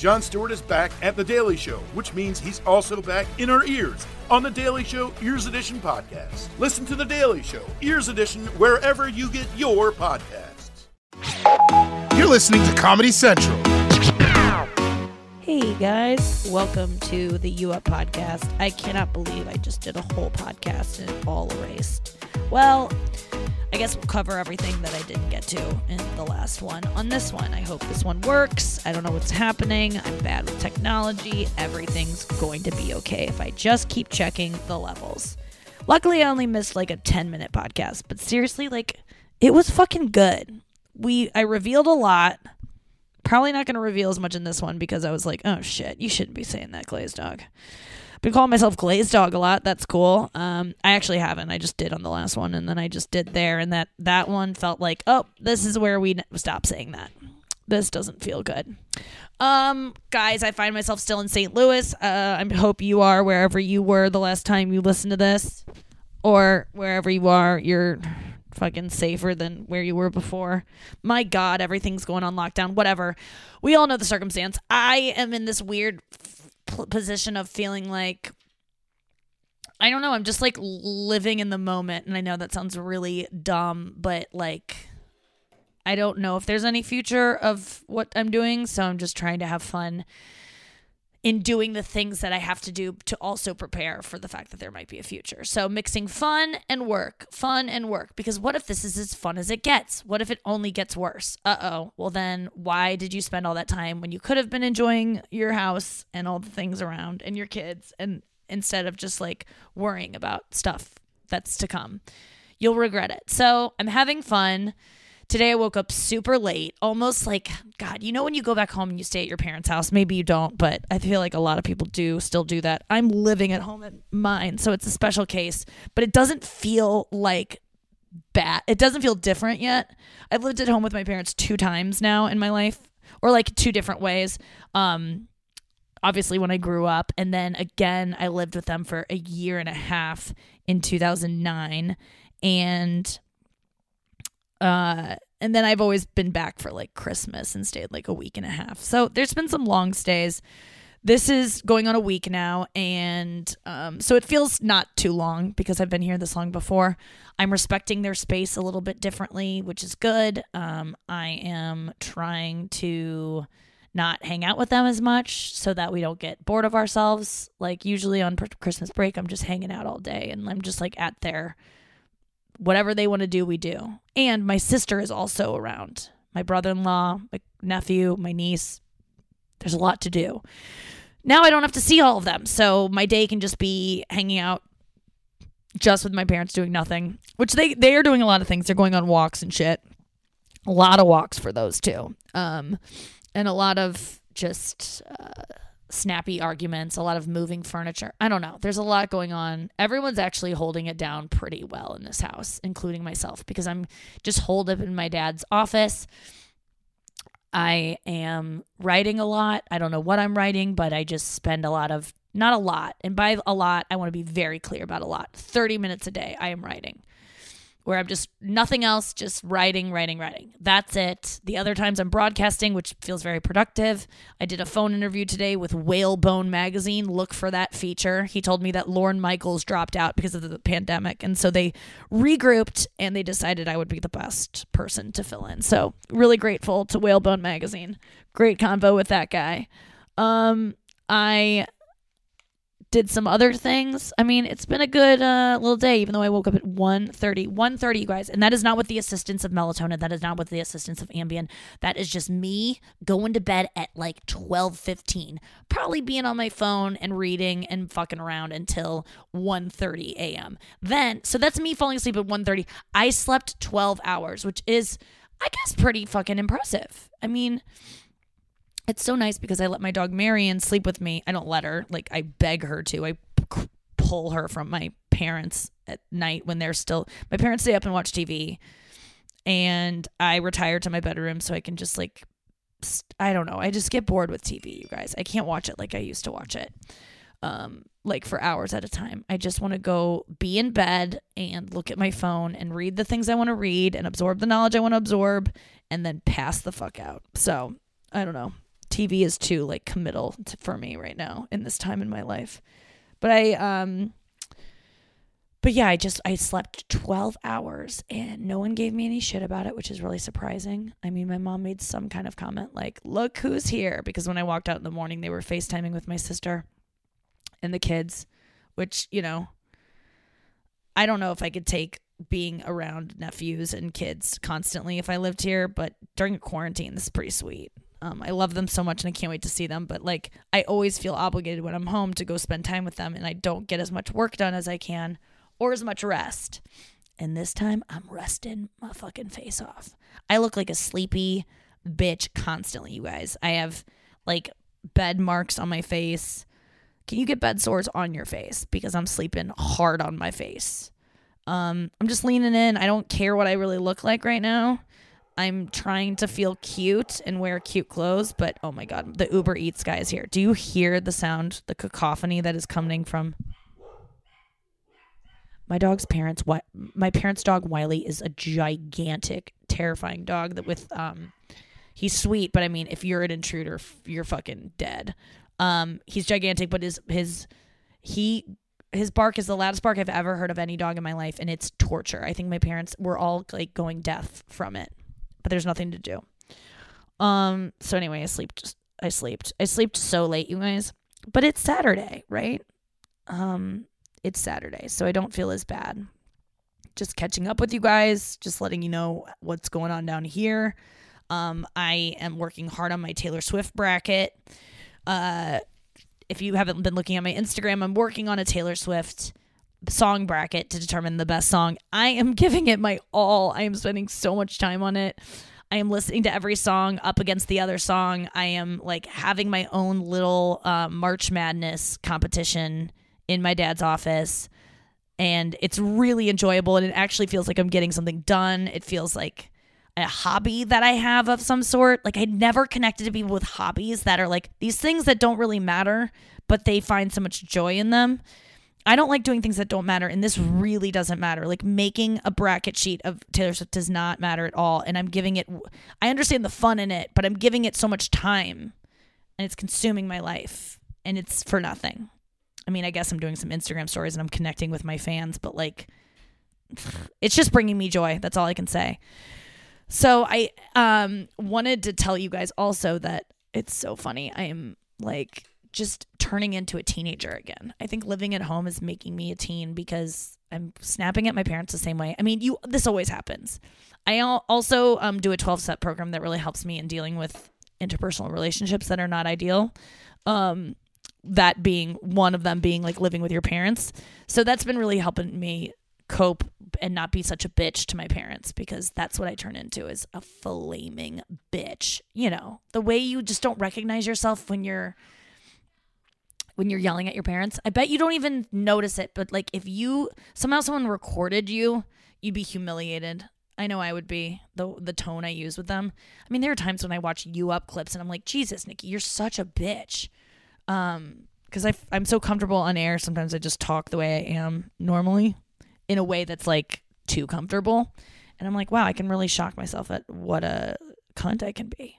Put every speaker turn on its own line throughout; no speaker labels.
Jon Stewart is back at The Daily Show, which means he's also back in our ears on The Daily Show Ears Edition podcast. Listen to The Daily Show Ears Edition wherever you get your podcasts.
You're listening to Comedy Central.
Hey guys, welcome to the U Up podcast. I cannot believe I just did a whole podcast and it all erased. Well, I guess we'll cover everything that I didn't get to in the last one on this one. I hope this one works. I don't know what's happening. I'm bad with technology. Everything's going to be okay if I just keep checking the levels. Luckily, I only missed like a 10 minute podcast, but seriously, like, it was fucking good. We, I revealed a lot. Probably not going to reveal as much in this one because I was like, oh shit, you shouldn't be saying that, Glaze Dog been calling myself Glaze Dog a lot. That's cool. Um, I actually haven't. I just did on the last one, and then I just did there, and that that one felt like, oh, this is where we stop saying that. This doesn't feel good. Um, guys, I find myself still in St. Louis. Uh, I hope you are wherever you were the last time you listened to this, or wherever you are, you're fucking safer than where you were before. My God, everything's going on lockdown. Whatever. We all know the circumstance. I am in this weird position of feeling like I don't know, I'm just like living in the moment and I know that sounds really dumb, but like I don't know if there's any future of what I'm doing, so I'm just trying to have fun in doing the things that I have to do to also prepare for the fact that there might be a future. So mixing fun and work, fun and work. Because what if this is as fun as it gets? What if it only gets worse? Uh oh. Well, then why did you spend all that time when you could have been enjoying your house and all the things around and your kids and instead of just like worrying about stuff that's to come? You'll regret it. So I'm having fun. Today I woke up super late, almost like, God, you know, when you go back home and you stay at your parents' house, maybe you don't, but I feel like a lot of people do still do that. I'm living at home at mine, so it's a special case, but it doesn't feel like bad. It doesn't feel different yet. I've lived at home with my parents two times now in my life, or like two different ways. Um, obviously when I grew up, and then again, I lived with them for a year and a half in 2009. And uh, and then I've always been back for like Christmas and stayed like a week and a half. So there's been some long stays. This is going on a week now, and um, so it feels not too long because I've been here this long before. I'm respecting their space a little bit differently, which is good. Um, I am trying to not hang out with them as much so that we don't get bored of ourselves. Like usually on Christmas break, I'm just hanging out all day and I'm just like at their whatever they want to do, we do. And my sister is also around. My brother in law, my nephew, my niece. There's a lot to do. Now I don't have to see all of them. So my day can just be hanging out just with my parents doing nothing, which they, they are doing a lot of things. They're going on walks and shit. A lot of walks for those two. Um, and a lot of just. Uh, snappy arguments, a lot of moving furniture. I don't know. There's a lot going on. Everyone's actually holding it down pretty well in this house, including myself, because I'm just holed up in my dad's office. I am writing a lot. I don't know what I'm writing, but I just spend a lot of, not a lot. And by a lot, I want to be very clear about a lot. 30 minutes a day, I am writing where I'm just nothing else, just writing, writing, writing. That's it. The other times I'm broadcasting, which feels very productive. I did a phone interview today with Whalebone Magazine. Look for that feature. He told me that Lorne Michaels dropped out because of the pandemic. And so they regrouped and they decided I would be the best person to fill in. So really grateful to Whalebone Magazine. Great convo with that guy. Um, I did some other things. I mean, it's been a good uh, little day, even though I woke up at 1.30. 1.30, you guys. And that is not with the assistance of melatonin. That is not with the assistance of Ambien. That is just me going to bed at like 12.15. Probably being on my phone and reading and fucking around until 1.30 a.m. Then, so that's me falling asleep at 1.30. I slept 12 hours, which is, I guess, pretty fucking impressive. I mean it's so nice because I let my dog Marion sleep with me. I don't let her, like, I beg her to. I pull her from my parents at night when they're still, my parents stay up and watch TV. And I retire to my bedroom so I can just, like, I don't know. I just get bored with TV, you guys. I can't watch it like I used to watch it. Um, like for hours at a time. I just want to go be in bed and look at my phone and read the things I want to read and absorb the knowledge I want to absorb and then pass the fuck out. So, I don't know TV is too like committal to, for me right now in this time in my life. But I um but yeah, I just I slept 12 hours and no one gave me any shit about it, which is really surprising. I mean, my mom made some kind of comment like, "Look who's here," because when I walked out in the morning, they were FaceTiming with my sister and the kids, which, you know, I don't know if I could take being around nephews and kids constantly if I lived here, but during quarantine, this is pretty sweet. Um, I love them so much and I can't wait to see them. But like, I always feel obligated when I'm home to go spend time with them, and I don't get as much work done as I can or as much rest. And this time, I'm resting my fucking face off. I look like a sleepy bitch constantly, you guys. I have like bed marks on my face. Can you get bed sores on your face? Because I'm sleeping hard on my face. Um, I'm just leaning in. I don't care what I really look like right now. I'm trying to feel cute and wear cute clothes, but oh my god, the Uber Eats guy is here. Do you hear the sound, the cacophony that is coming from my dog's parents? What my parents' dog Wiley is a gigantic, terrifying dog that with um, he's sweet, but I mean, if you're an intruder, you're fucking dead. Um, he's gigantic, but his his he his bark is the loudest bark I've ever heard of any dog in my life, and it's torture. I think my parents were all like going deaf from it, but there's nothing to do. Um. So anyway, I slept. I slept. I slept so late, you guys. But it's Saturday, right? Um. It's Saturday, so I don't feel as bad. Just catching up with you guys. Just letting you know what's going on down here. Um. I am working hard on my Taylor Swift bracket. Uh if you haven't been looking at my Instagram, I'm working on a Taylor Swift song bracket to determine the best song. I am giving it my all. I am spending so much time on it. I am listening to every song up against the other song. I am like having my own little uh, March Madness competition in my dad's office. And it's really enjoyable. And it actually feels like I'm getting something done. It feels like a hobby that I have of some sort. Like I never connected to people with hobbies that are like these things that don't really matter, but they find so much joy in them. I don't like doing things that don't matter, and this really doesn't matter. Like making a bracket sheet of Taylor Swift does not matter at all, and I'm giving it. I understand the fun in it, but I'm giving it so much time, and it's consuming my life, and it's for nothing. I mean, I guess I'm doing some Instagram stories and I'm connecting with my fans, but like, it's just bringing me joy. That's all I can say. So I um wanted to tell you guys also that it's so funny. I am like just turning into a teenager again. I think living at home is making me a teen because I'm snapping at my parents the same way. I mean, you this always happens. I also um, do a 12 step program that really helps me in dealing with interpersonal relationships that are not ideal. Um, that being one of them being like living with your parents. So that's been really helping me cope and not be such a bitch to my parents because that's what I turn into is a flaming bitch. You know, the way you just don't recognize yourself when you're when you're yelling at your parents. I bet you don't even notice it, but like if you somehow someone recorded you, you'd be humiliated. I know I would be the the tone I use with them. I mean, there are times when I watch you up clips and I'm like, Jesus, Nikki, you're such a bitch. Um, because I I'm so comfortable on air. Sometimes I just talk the way I am normally in a way that's like too comfortable. And I'm like, wow, I can really shock myself at what a cunt I can be.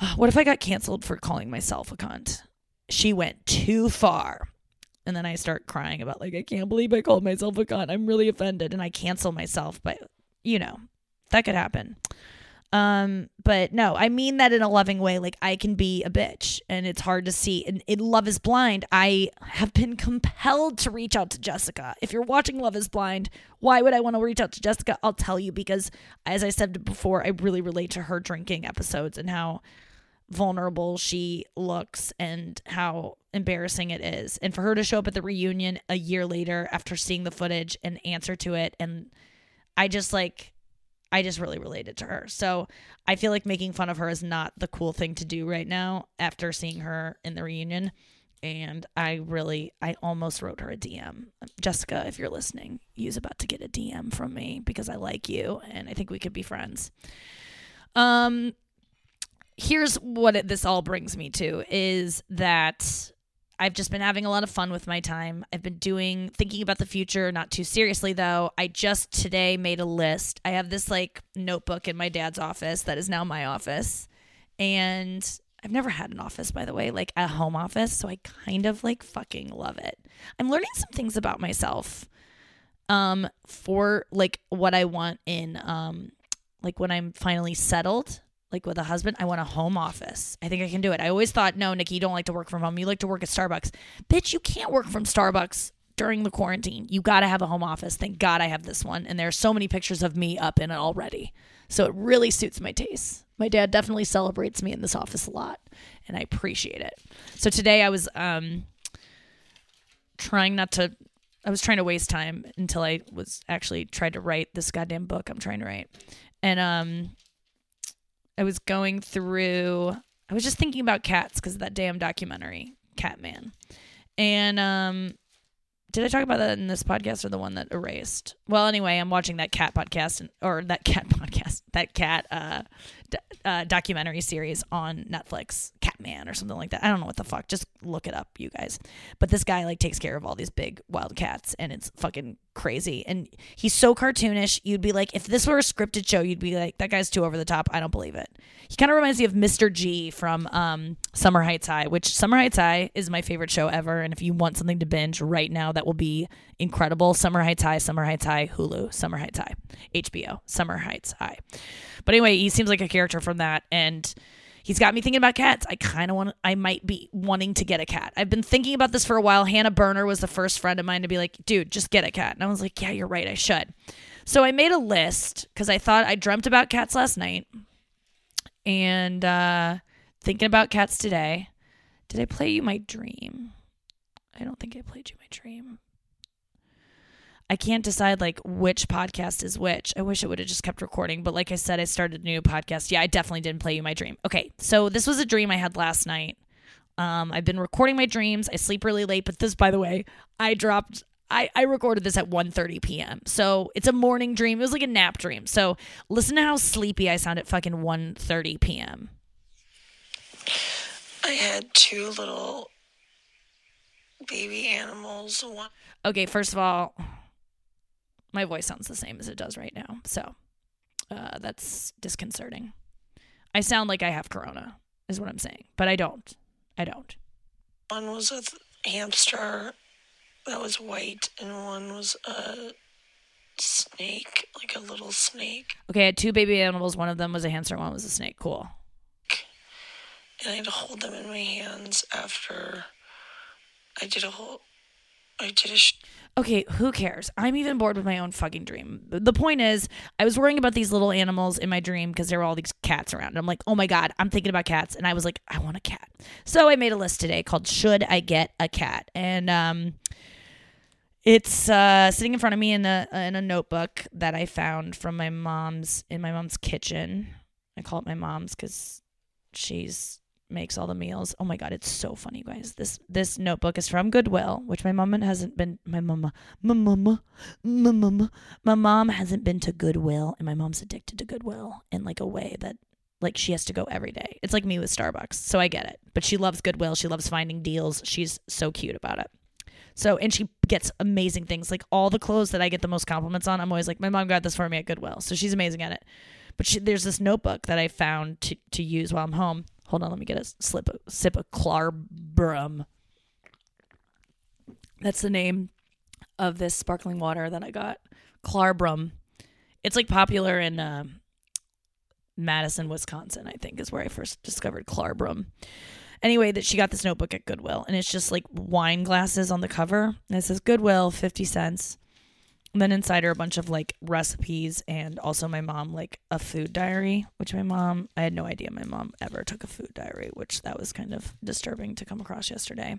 What if I got canceled for calling myself a cunt? She went too far. And then I start crying about, like, I can't believe I called myself a cunt. I'm really offended. And I cancel myself. But, you know, that could happen. Um, but no, I mean that in a loving way. Like I can be a bitch and it's hard to see. And in Love is Blind, I have been compelled to reach out to Jessica. If you're watching Love is Blind, why would I want to reach out to Jessica? I'll tell you because as I said before, I really relate to her drinking episodes and how vulnerable she looks and how embarrassing it is. And for her to show up at the reunion a year later after seeing the footage and answer to it and I just like I just really related to her. So I feel like making fun of her is not the cool thing to do right now after seeing her in the reunion. And I really, I almost wrote her a DM. Jessica, if you're listening, you's about to get a DM from me because I like you and I think we could be friends. Um, here's what it, this all brings me to is that I've just been having a lot of fun with my time. I've been doing thinking about the future, not too seriously though. I just today made a list. I have this like notebook in my dad's office that is now my office. And I've never had an office, by the way, like a home office. So I kind of like fucking love it. I'm learning some things about myself um for like what I want in um like when I'm finally settled like with a husband, I want a home office. I think I can do it. I always thought, no, Nikki, you don't like to work from home. You like to work at Starbucks. Bitch, you can't work from Starbucks during the quarantine. You got to have a home office. Thank God I have this one. And there are so many pictures of me up in it already. So it really suits my taste. My dad definitely celebrates me in this office a lot, and I appreciate it. So today I was um, trying not to I was trying to waste time until I was actually tried to write this goddamn book I'm trying to write. And um I was going through I was just thinking about cats because of that damn documentary, Catman. And um did I talk about that in this podcast or the one that erased? Well, anyway, I'm watching that cat podcast and, or that cat podcast, that cat uh, uh, documentary series on Netflix, Catman or something like that. I don't know what the fuck. Just look it up, you guys. But this guy like takes care of all these big wild cats, and it's fucking crazy. And he's so cartoonish. You'd be like, if this were a scripted show, you'd be like, that guy's too over the top. I don't believe it. He kind of reminds me of Mr. G from um, Summer Heights High, which Summer Heights High is my favorite show ever. And if you want something to binge right now, that will be incredible. Summer Heights High, Summer Heights High, Hulu, Summer Heights High, HBO, Summer Heights High. But anyway, he seems like a character from that, and he's got me thinking about cats. I kind of want, I might be wanting to get a cat. I've been thinking about this for a while. Hannah Berner was the first friend of mine to be like, dude, just get a cat. And I was like, yeah, you're right, I should. So I made a list because I thought I dreamt about cats last night, and uh, thinking about cats today. Did I play you my dream? I don't think I played you my dream. I can't decide like which podcast is which. I wish it would have just kept recording, but like I said, I started a new podcast. Yeah, I definitely didn't play you my dream. Okay, so this was a dream I had last night. Um, I've been recording my dreams. I sleep really late, but this, by the way, I dropped. I, I recorded this at 1.30 p.m. So it's a morning dream. It was like a nap dream. So listen to how sleepy I sound at fucking 1.30 p.m.
I had two little baby animals. One
Okay, first of all, my voice sounds the same as it does right now. So uh, that's disconcerting. I sound like I have corona, is what I'm saying, but I don't. I don't.
one was a th- hamster that was white, and one was a snake, like a little snake.
Okay, I had two baby animals. One of them was a hamster, one was a snake. Cool.
And I had to hold them in my hands after I did a whole. I did a. Sh-
Okay, who cares? I'm even bored with my own fucking dream. The point is, I was worrying about these little animals in my dream because there were all these cats around. And I'm like, oh my God, I'm thinking about cats. And I was like, I want a cat. So I made a list today called Should I Get a Cat? And um, it's uh, sitting in front of me in a, in a notebook that I found from my mom's, in my mom's kitchen. I call it my mom's because she's makes all the meals. Oh my god, it's so funny, guys. This this notebook is from Goodwill, which my mom hasn't been my mama my mama my mama my mom hasn't been to Goodwill and my mom's addicted to Goodwill in like a way that like she has to go every day. It's like me with Starbucks. So I get it. But she loves Goodwill. She loves finding deals. She's so cute about it. So and she gets amazing things. Like all the clothes that I get the most compliments on, I'm always like, my mom got this for me at Goodwill. So she's amazing at it. But she, there's this notebook that I found to, to use while I'm home. Hold on, let me get a slip sip of Klarbrunn. That's the name of this sparkling water that I got. Klarbrunn. It's like popular in uh, Madison, Wisconsin, I think, is where I first discovered Klarbrunn. Anyway, that she got this notebook at Goodwill, and it's just like wine glasses on the cover. And it says Goodwill, 50 cents. And then inside are a bunch of like recipes and also my mom like a food diary, which my mom I had no idea my mom ever took a food diary, which that was kind of disturbing to come across yesterday.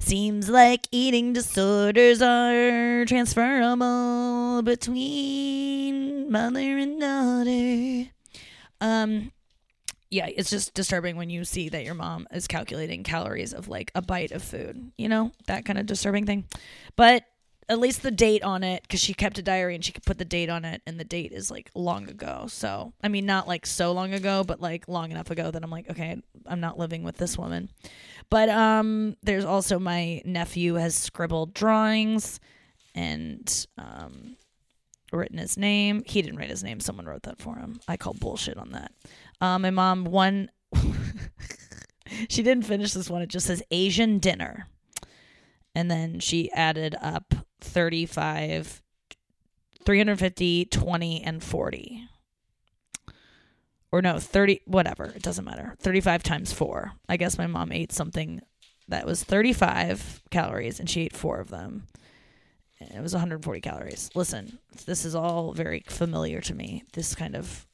Seems like eating disorders are transferable between mother and daughter. Um yeah, it's just disturbing when you see that your mom is calculating calories of like a bite of food, you know, that kind of disturbing thing. But at least the date on it because she kept a diary and she could put the date on it and the date is like long ago. So i mean not like so long ago but like long enough ago that i'm like okay i'm not living with this woman. But um there's also my nephew has scribbled drawings and um written his name. He didn't write his name. Someone wrote that for him. I call bullshit on that. Um my mom one she didn't finish this one. It just says Asian dinner. And then she added up 35, 350, 20, and 40. Or no, 30, whatever. It doesn't matter. 35 times four. I guess my mom ate something that was 35 calories and she ate four of them. It was 140 calories. Listen, this is all very familiar to me. This kind of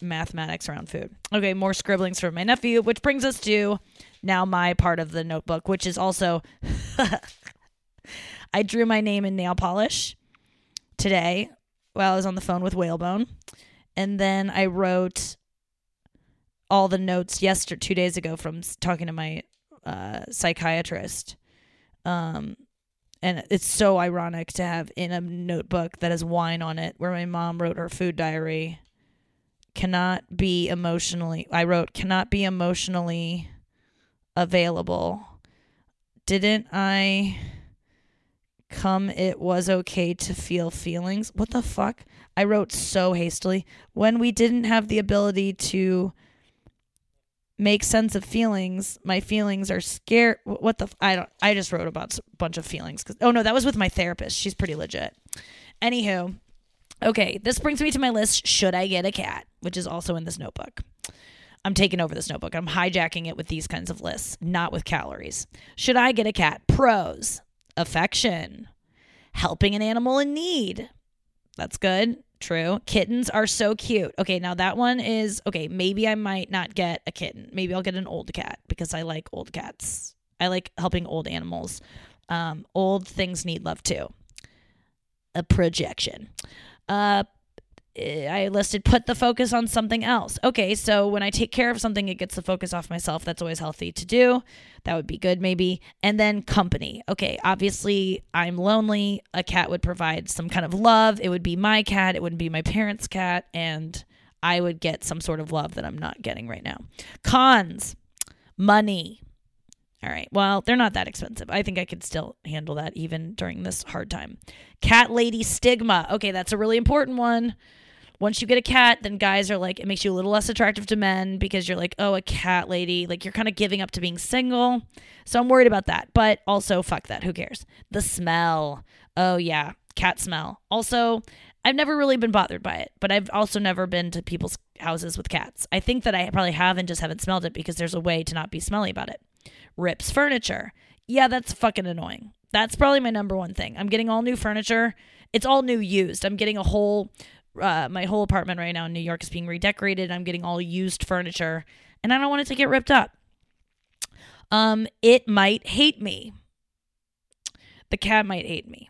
mathematics around food. Okay, more scribblings from my nephew, which brings us to now my part of the notebook, which is also I drew my name in nail polish today while I was on the phone with Whalebone. And then I wrote all the notes yesterday, two days ago, from talking to my uh, psychiatrist. Um, and it's so ironic to have in a notebook that has wine on it, where my mom wrote her food diary. Cannot be emotionally. I wrote cannot be emotionally available. Didn't I come? It was okay to feel feelings. What the fuck? I wrote so hastily when we didn't have the ability to make sense of feelings. My feelings are scared. What the? f- I don't. I just wrote about a bunch of feelings. Cause oh no, that was with my therapist. She's pretty legit. Anywho, okay. This brings me to my list. Should I get a cat? Which is also in this notebook. I'm taking over this notebook. I'm hijacking it with these kinds of lists, not with calories. Should I get a cat? Pros: affection, helping an animal in need. That's good. True. Kittens are so cute. Okay, now that one is okay. Maybe I might not get a kitten. Maybe I'll get an old cat because I like old cats. I like helping old animals. Um, old things need love too. A projection. Uh, Eh, I listed put the focus on something else. Okay, so when I take care of something, it gets the focus off myself. That's always healthy to do. That would be good, maybe. And then company. Okay, obviously, I'm lonely. A cat would provide some kind of love. It would be my cat, it wouldn't be my parents' cat. And I would get some sort of love that I'm not getting right now. Cons money. All right. Well, they're not that expensive. I think I could still handle that even during this hard time. Cat lady stigma. Okay, that's a really important one. Once you get a cat, then guys are like, it makes you a little less attractive to men because you're like, oh, a cat lady. Like you're kind of giving up to being single. So I'm worried about that. But also, fuck that. Who cares? The smell. Oh, yeah. Cat smell. Also, I've never really been bothered by it, but I've also never been to people's houses with cats. I think that I probably have and just haven't smelled it because there's a way to not be smelly about it. Rips furniture. Yeah, that's fucking annoying. That's probably my number one thing. I'm getting all new furniture. It's all new used. I'm getting a whole uh, my whole apartment right now in New York is being redecorated. I'm getting all used furniture and I don't want it to get ripped up. Um it might hate me. The cat might hate me.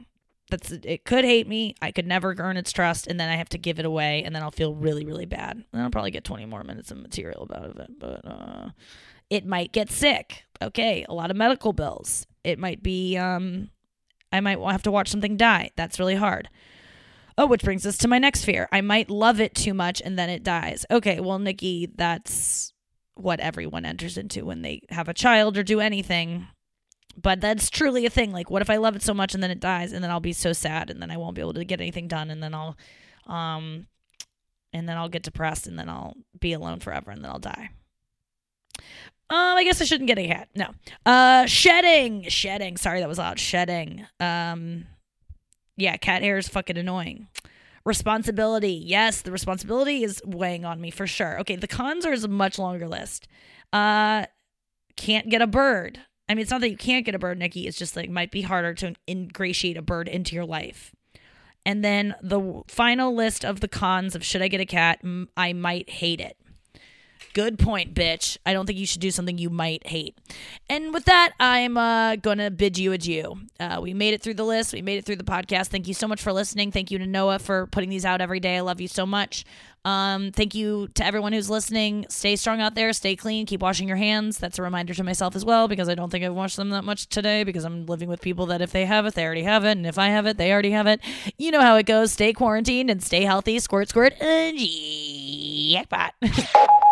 That's it could hate me. I could never earn its trust and then I have to give it away and then I'll feel really really bad. And I'll probably get 20 more minutes of material about it, but uh it might get sick. Okay, a lot of medical bills. It might be um I might have to watch something die. That's really hard. Oh, which brings us to my next fear. I might love it too much and then it dies. Okay, well, Nikki, that's what everyone enters into when they have a child or do anything. But that's truly a thing. Like, what if I love it so much and then it dies and then I'll be so sad and then I won't be able to get anything done and then I'll, um, and then I'll get depressed and then I'll be alone forever and then I'll die. Um, I guess I shouldn't get a cat. No. Uh, shedding, shedding. Sorry, that was loud. Shedding. Um, yeah, cat hair is fucking annoying. Responsibility. Yes, the responsibility is weighing on me for sure. Okay, the cons are a much longer list. Uh can't get a bird. I mean, it's not that you can't get a bird, Nikki. It's just like might be harder to ingratiate a bird into your life. And then the final list of the cons of should I get a cat? I might hate it. Good point, bitch. I don't think you should do something you might hate. And with that, I'm uh, going to bid you adieu. Uh, we made it through the list. We made it through the podcast. Thank you so much for listening. Thank you to Noah for putting these out every day. I love you so much. Um, thank you to everyone who's listening. Stay strong out there. Stay clean. Keep washing your hands. That's a reminder to myself as well because I don't think I've washed them that much today because I'm living with people that if they have it, they already have it. And if I have it, they already have it. You know how it goes. Stay quarantined and stay healthy. Squirt, squirt, and jackpot.